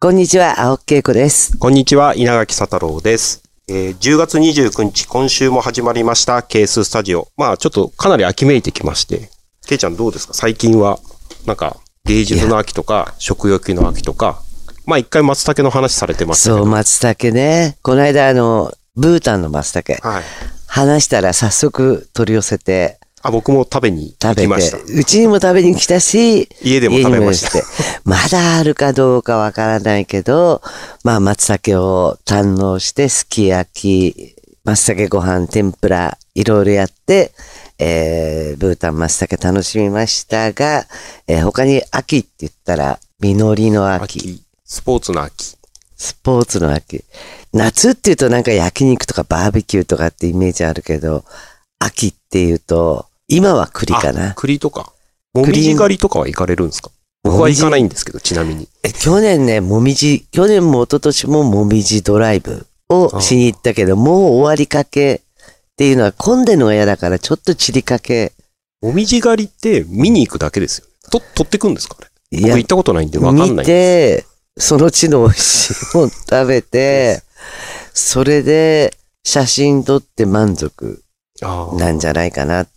こんにちは、青木恵子です。こんにちは、稲垣佐太郎です。えー、10月29日、今週も始まりました、ケーススタジオ。まあ、ちょっとかなり秋めいてきまして、けいちゃんどうですか？最近は、なんか、芸術の秋とか、食欲の秋とか、まあ一回松茸の話されてますたそう、松茸ね。この間あの、ブータンの松茸。はい。話したら早速取り寄せて、あ、僕も食べに行きました。て、うちにも食べに来たし、家でも食べましたまだあるかどうかわからないけど、まあ松茸を堪能して、すき焼き、松茸ご飯、天ぷら、いろいろやって、えー、ブータン松茸楽しみましたが、えー他に秋って言ったら、実りの秋。秋。スポーツの秋。スポーツの秋。夏って言うとなんか焼肉とかバーベキューとかってイメージあるけど、秋って言うと、今は栗かあな。栗とか。もみじ狩りとかは行かれるんですか？僕は行かないんですけど、ちなみに。え去年ね、もみじ、去年も一昨年ももみじドライブをしに行ったけど、もう終わりかけっていうのは混んでるのが嫌だからちょっと散りかけ。もみじ狩りって見に行くだけですよね。と、取ってくんですか？あれ。いや僕行ったことないんでわかんないん見。て、その地の美味しいもの食べて、それで写真撮って満足なんじゃないかなっ